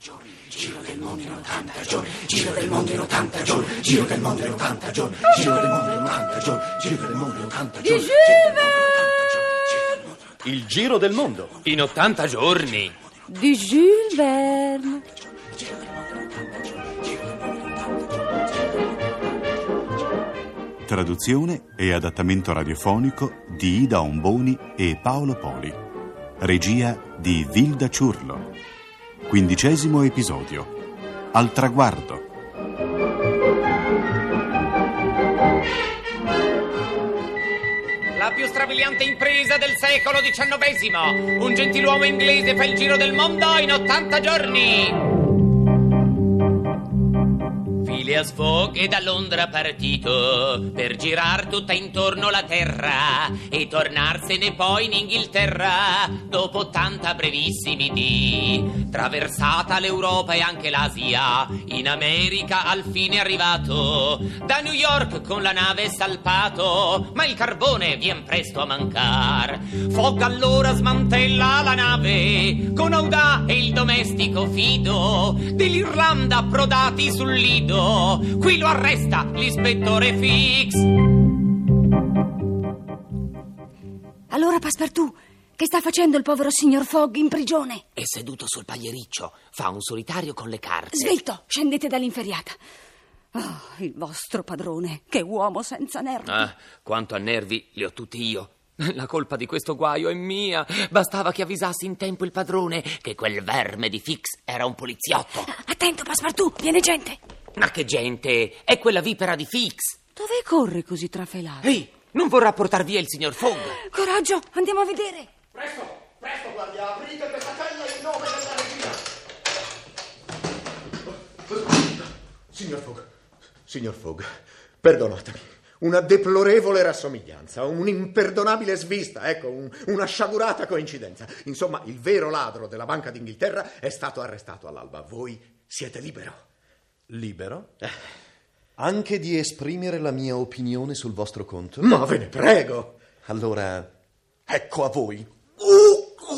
giorni, giro del mondo in 80 giorni, giro del mondo in 80 giorni, giro del mondo in 80 giorni, giro del mondo in 80 giorni, giro del mondo in 80 giorni. Il giro del mondo. In 80 giorni. Di Jules Verne. Traduzione e adattamento radiofonico di Ida Omboni e Paolo Poli. Regia di Vilda Ciurlo. Quindicesimo episodio. Al traguardo. La più strabiliante impresa del secolo XIX. Un gentiluomo inglese fa il giro del mondo in 80 giorni. Phileas Fogg è da Londra partito per girar tutta intorno la terra e tornarsene poi in Inghilterra dopo 80 brevissimi dì. Traversata l'Europa e anche l'Asia, in America al fine è arrivato. Da New York con la nave è salpato, ma il carbone vien presto a mancar. Fogg allora smantella la nave con Audà e il domestico fido dell'Irlanda approdati sul lido. Qui lo arresta l'ispettore Fix. Allora, Passepartout, che sta facendo il povero signor Fogg in prigione? È seduto sul pagliericcio, fa un solitario con le carte. Svelto, scendete dall'inferiata. Oh, il vostro padrone, che uomo senza nervi. Ah, quanto a nervi li ho tutti io. La colpa di questo guaio è mia. Bastava che avvisassi in tempo il padrone che quel verme di Fix era un poliziotto. Attento, Passepartout, viene gente. Ma che gente! È quella vipera di Fix. Dove corre così trafelato? Ehi, non vorrà portar via il signor Fogg? Coraggio, andiamo a vedere. Presto, presto, guardia, aprite questa cella in nome della regina. Signor Fogg, signor Fogg, perdonatemi. Una deplorevole rassomiglianza, un'imperdonabile svista, ecco, un- una sciagurata coincidenza. Insomma, il vero ladro della Banca d'Inghilterra è stato arrestato all'alba. Voi siete libero. Libero? Anche di esprimere la mia opinione sul vostro conto? Ma ve ne prego. Allora, ecco a voi.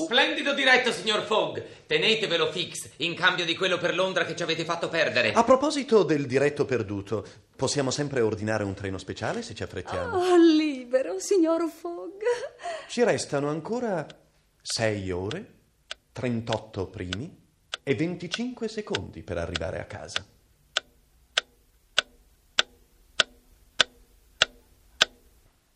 Splendido diretto, signor Fogg. Tenetevelo Fix in cambio di quello per Londra che ci avete fatto perdere. A proposito del diretto perduto, possiamo sempre ordinare un treno speciale se ci affrettiamo. Oh, libero, signor Fogg. Ci restano ancora 6 ore, 38 primi e 25 secondi per arrivare a casa.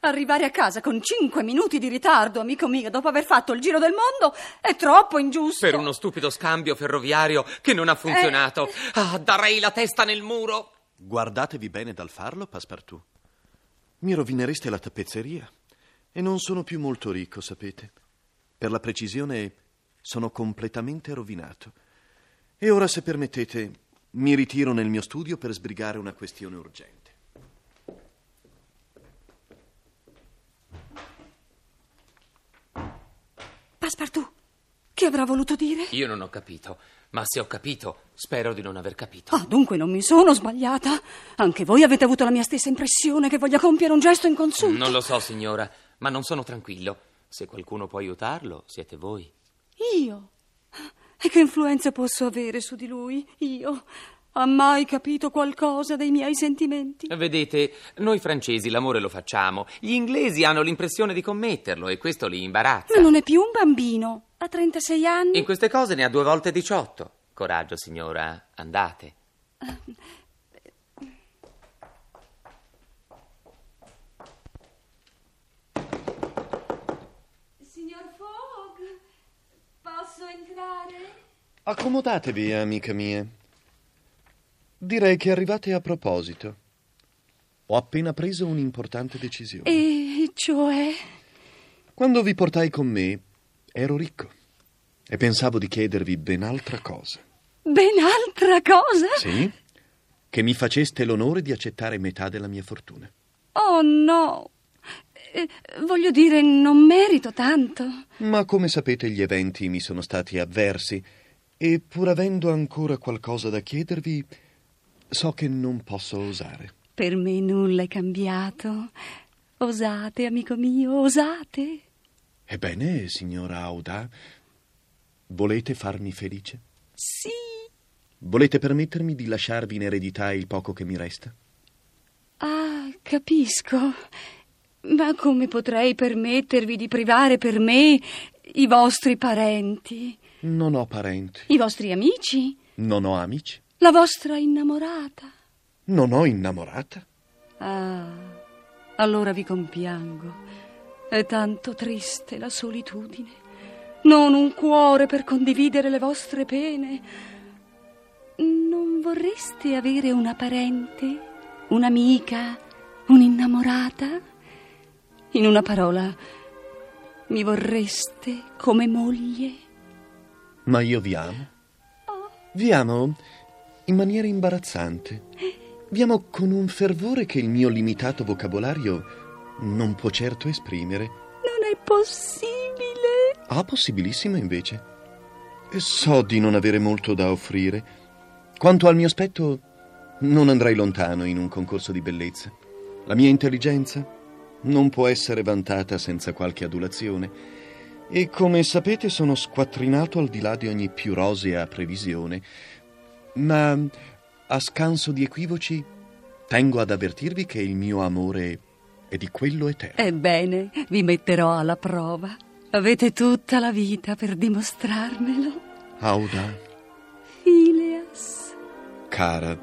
Arrivare a casa con cinque minuti di ritardo, amico mio, dopo aver fatto il giro del mondo, è troppo ingiusto. Per uno stupido scambio ferroviario che non ha funzionato. Ah, darei la testa nel muro. Guardatevi bene dal farlo, Passepartout. Mi rovinereste la tappezzeria. E non sono più molto ricco, sapete. Per la precisione, sono completamente rovinato. E ora, se permettete, mi ritiro nel mio studio per sbrigare una questione urgente. Passepartout, che avrà voluto dire? Io non ho capito, ma se ho capito, spero di non aver capito. Ah, dunque non mi sono sbagliata. Anche voi avete avuto la mia stessa impressione che voglia compiere un gesto inconsulto. Non lo so, signora, ma non sono tranquillo. Se qualcuno può aiutarlo, siete voi. Io? E che influenza posso avere su di lui? Io? Ha mai capito qualcosa dei miei sentimenti? Vedete, noi francesi l'amore lo facciamo. Gli inglesi hanno l'impressione di commetterlo e questo li imbarazza. Ma non è più un bambino. Ha 36 anni. In queste cose ne ha due volte 18. Coraggio, signora, andate. Signor Fogg, posso entrare? Accomodatevi, amica mia. Direi che arrivate a proposito. Ho appena preso un'importante decisione. E cioè? Quando vi portai con me, ero ricco e pensavo di chiedervi ben altra cosa. Ben altra cosa? Sì? Che mi faceste l'onore di accettare metà della mia fortuna. Oh no. Eh, voglio dire, non merito tanto. Ma come sapete gli eventi mi sono stati avversi e pur avendo ancora qualcosa da chiedervi, so che non posso osare. Per me nulla è cambiato. Osate, amico mio, osate. Ebbene, signora Auda, volete farmi felice? Sì, Volete permettermi di lasciarvi in eredità il poco che mi resta? Ah, capisco. Ma come potrei permettervi di privare per me i vostri parenti, Non ho parenti, i vostri amici, non ho amici, la vostra innamorata? non ho innamorata. Ah, allora vi compiango. È tanto triste la solitudine. Non un cuore per condividere le vostre pene. Non vorreste avere una parente, un'amica, un'innamorata? In una parola, mi vorreste come moglie? Ma io vi amo. Vi amo in maniera imbarazzante. Vi amo con un fervore che il mio limitato vocabolario non può certo esprimere. Non è possibile. Ah, possibilissimo invece. So di non avere molto da offrire. Quanto al mio aspetto, non andrei lontano in un concorso di bellezza. La mia intelligenza non può essere vantata senza qualche adulazione. E come sapete sono squattrinato al di là di ogni più rosea previsione. Ma a scanso di equivoci, tengo ad avvertirvi che il mio amore è di quello eterno. Ebbene, vi metterò alla prova. Avete tutta la vita per dimostrarmelo. Auda, Phileas. cara,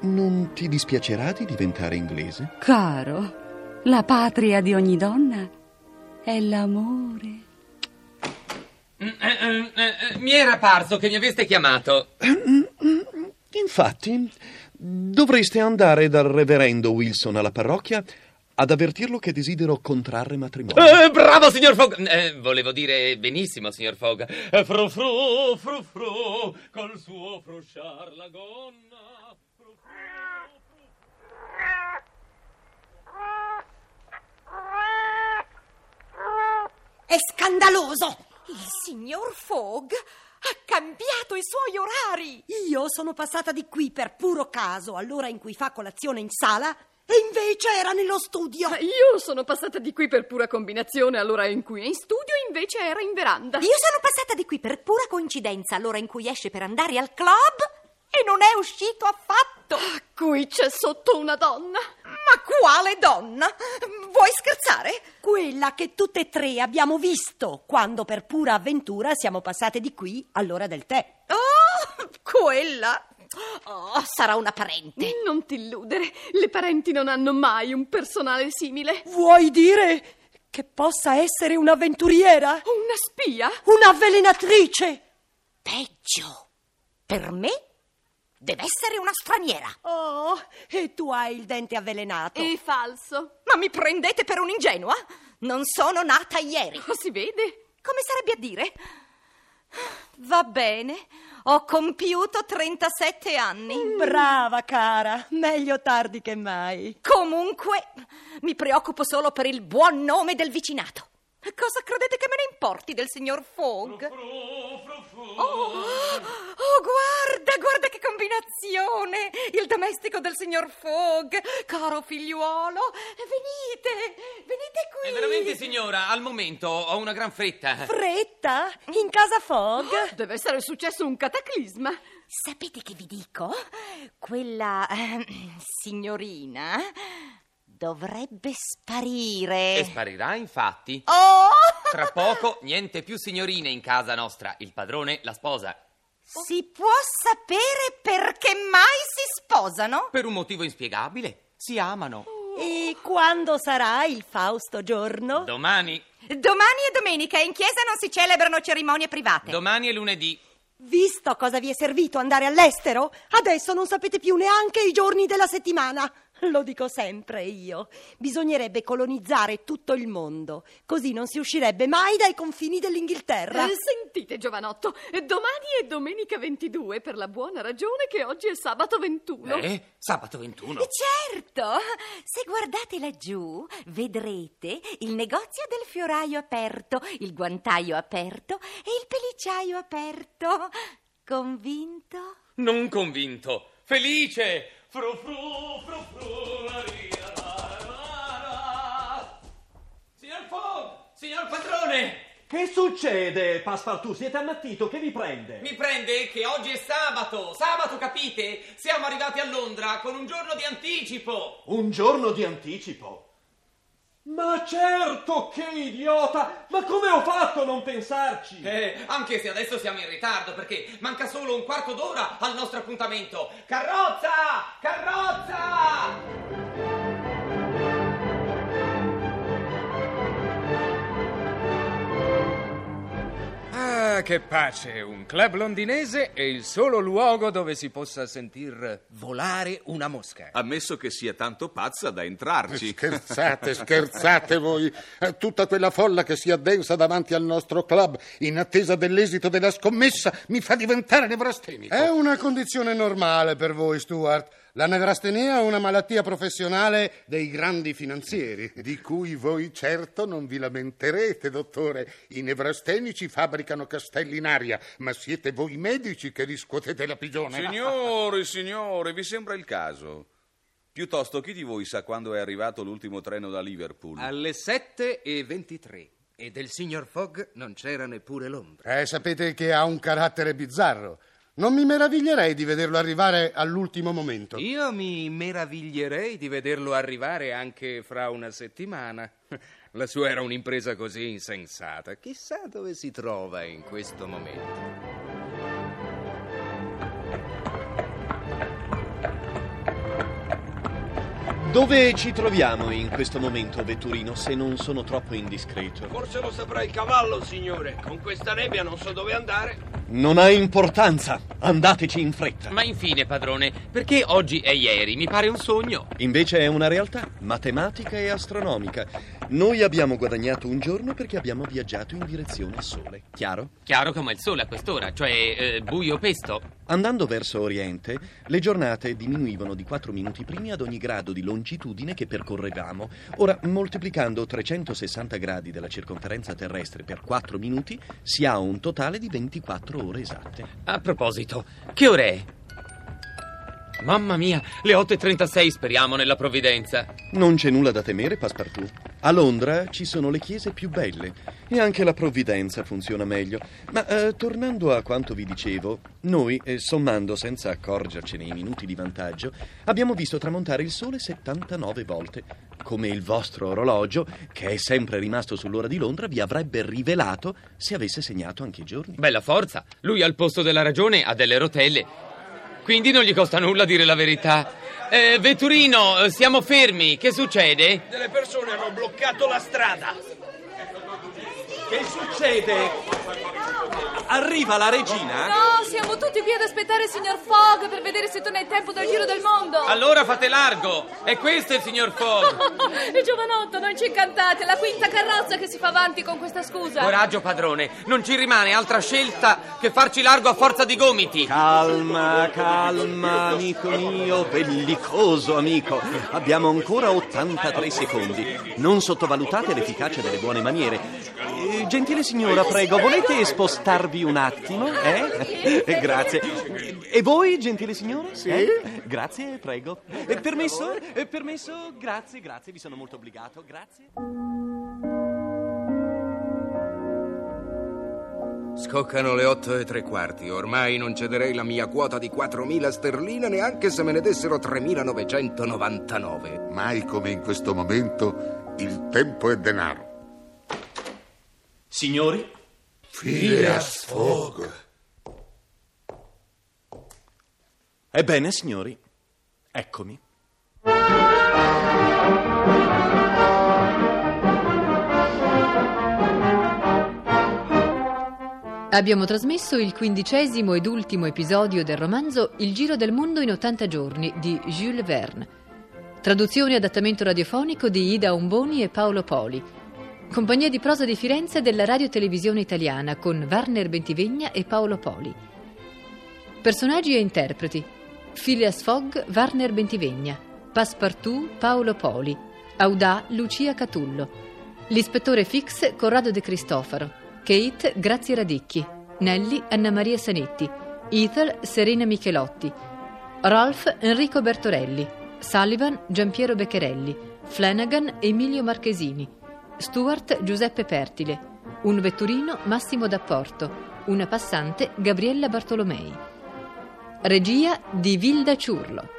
non ti dispiacerà di diventare inglese? Caro, la patria di ogni donna è l'amore. Mm, eh, eh, mi era parso che mi aveste chiamato. Infatti, dovreste andare dal reverendo Wilson alla parrocchia ad avvertirlo che desidero contrarre matrimonio. Eh, bravo, signor Fogg! Eh, volevo dire benissimo, signor Fogg. Eh, fru fru, fru fru, col suo frusciar la gonna. Fru, fru, fru. È scandaloso! Il signor Fogg ha cambiato i suoi orari! Io sono passata di qui per puro caso, all'ora in cui fa colazione in sala, e invece era nello studio. Ma Io sono passata di qui per pura combinazione all'ora in cui è in studio, invece era in veranda. Io sono passata di qui per pura coincidenza, all'ora in cui esce per andare al club, e non è uscito affatto. Qui c'è sotto una donna. Ma quale donna? Vuoi scherzare? Quella che tutte e tre abbiamo visto quando per pura avventura siamo passate di qui all'ora del tè. Oh, quella? Oh, sarà una parente. Non ti illudere, le parenti non hanno mai un personale simile. Vuoi dire che possa essere un'avventuriera? Una spia? Un'avvelenatrice? Peggio. Per me deve essere una straniera. Oh, e tu hai il dente avvelenato. E falso. Ma mi prendete per un'ingenua? Non sono nata ieri. Oh, si vede? Come sarebbe a dire? Va bene, ho compiuto 37 anni. Brava cara, meglio tardi che mai. Comunque, mi preoccupo solo per il buon nome del vicinato. Cosa credete che me ne importi del signor Fogg? Oh, oh, guarda, guarda che combinazione! Il domestico del signor Fogg, caro figliuolo, venite, venite qui. Eh, veramente, signora, al momento ho una gran fretta. Fretta? In casa Fogg? Deve essere successo un cataclisma. Sapete che vi dico? Quella eh, signorina dovrebbe sparire. E sparirà, infatti. Oh! Tra poco, niente più signorine in casa nostra. Il padrone la sposa. Si può sapere perché mai si sposano? Per un motivo inspiegabile. Si amano. E quando sarà il Fausto giorno? Domani. Domani e domenica in chiesa non si celebrano cerimonie private. Domani è lunedì. Visto cosa vi è servito andare all'estero, adesso non sapete più neanche i giorni della settimana. Lo dico sempre io. Bisognerebbe colonizzare tutto il mondo, così non si uscirebbe mai dai confini dell'Inghilterra. Eh, sentite, giovanotto, eh, domani è domenica 22 per la buona ragione che oggi è sabato 21. Eh? Sabato 21. Certo, se guardate laggiù vedrete il negozio del fioraio aperto, il guantaio aperto e il pellicciaio aperto. Convinto? Non convinto. Felice. Fru fru fru fru. la ria, la, la, la. Signor Fogg, signor padrone. Che succede, Passepartout? Siete ammattito? Che vi prende? Mi prende che oggi è sabato. Sabato, capite? Siamo arrivati a Londra con un giorno di anticipo. Un giorno di anticipo? Ma certo, che idiota! Ma come ho fatto a non pensarci? Eh, anche se adesso siamo in ritardo perché manca solo un quarto d'ora al nostro appuntamento. Carrozza! Carrozza! Ah, che pace! Un club londinese è il solo luogo dove si possa sentir volare una mosca. Ammesso che sia tanto pazza da entrarci. Scherzate, scherzate voi. Tutta quella folla che si addensa davanti al nostro club in attesa dell'esito della scommessa mi fa diventare nevrastenico. È una condizione normale per voi, Stuart. La nevrastenia è una malattia professionale dei grandi finanzieri. Di cui voi certo non vi lamenterete, dottore. I nevrastenici fabbricano castelli in aria, ma siete voi medici che riscuotete la pigione. Signore, signore, vi sembra il caso? Piuttosto, chi di voi sa quando è arrivato l'ultimo treno da Liverpool? Alle 7 e 23. E del signor Fogg non c'era neppure l'ombra. Eh, sapete che ha un carattere bizzarro. Non mi meraviglierei di vederlo arrivare all'ultimo momento. Io mi meraviglierei di vederlo arrivare anche fra una settimana. La sua era un'impresa così insensata. Chissà dove si trova in questo momento. Dove ci troviamo in questo momento, Vetturino, se non sono troppo indiscreto? Forse lo saprà il cavallo, signore. Con questa nebbia non so dove andare. Non ha importanza. Andateci in fretta. Ma infine, padrone, perché oggi è ieri? Mi pare un sogno. Invece è una realtà matematica e astronomica. Noi abbiamo guadagnato un giorno perché abbiamo viaggiato in direzione Sole. Chiaro? Chiaro come il sole a quest'ora, cioè eh, buio pesto. Andando verso Oriente, le giornate diminuivano di 4 minuti primi ad ogni grado di longitudine che percorrevamo. Ora, moltiplicando 360 gradi della circonferenza terrestre per 4 minuti, si ha un totale di 24 ore esatte. A proposito, che ore è? Mamma mia, le 8.36 speriamo nella provvidenza. Non c'è nulla da temere, Passepartout. A Londra ci sono le chiese più belle e anche la provvidenza funziona meglio. Ma eh, tornando a quanto vi dicevo, noi, eh, sommando senza accorgercene i minuti di vantaggio, abbiamo visto tramontare il sole 79 volte. Come il vostro orologio, che è sempre rimasto sull'ora di Londra, vi avrebbe rivelato se avesse segnato anche i giorni. Bella forza, lui al posto della ragione ha delle rotelle. Quindi non gli costa nulla dire la verità. Eh, Vetturino, eh, siamo fermi, che succede? Delle persone hanno bloccato la strada. Che succede? Arriva la regina? No, siamo tutti qui ad aspettare il signor Fogg per vedere se torna in tempo dal giro del mondo. Allora fate largo, è questo il signor Fogg. Giovanotto, non ci incantate, è la quinta carrozza che si fa avanti con questa scusa. Coraggio, padrone, non ci rimane altra scelta che farci largo a forza di gomiti. Calma, calma, amico mio, bellicoso amico. Abbiamo ancora 83 secondi. Non sottovalutate l'efficacia delle buone maniere. Eh, gentile signora, prego, volete spostarvi un attimo? Eh? Eh, Grazie. E voi, gentile signora? Sì? Eh? Grazie, prego. Eh, permesso? Eh, permesso? Grazie, grazie, vi sono molto obbligato. Grazie. Scoccano le otto e tre quarti. Ormai non cederei la mia quota di 4.000 sterline neanche se me ne dessero 3.999. Mai come in questo momento il tempo è denaro. Signori? Phileas Fogg. Ebbene, signori, eccomi. Abbiamo trasmesso il quindicesimo ed ultimo episodio del romanzo Il giro del mondo in 80 giorni di Jules Verne. Traduzione e adattamento radiofonico di Ida Umboni e Paolo Poli. Compagnia di prosa di Firenze della Radio Televisione Italiana con Warner Bentivegna e Paolo Poli. Personaggi e interpreti: Phileas Fogg, Warner Bentivegna, Passepartout, Paolo Poli, Audà, Lucia Catullo, l'ispettore Fix, Corrado De Cristofaro, Kate, Grazia Radicchi, Nelly, Anna Maria Sanetti, Ethel, Serena Michelotti, Ralph, Enrico Bertorelli, Sullivan, Giampiero Beccherelli, Flanagan, Emilio Marchesini, Stuart, Giuseppe Pertile, Un vetturino Massimo D'Apporto. Una passante Gabriella Bartolomei. Regia di Vilda Ciurlo.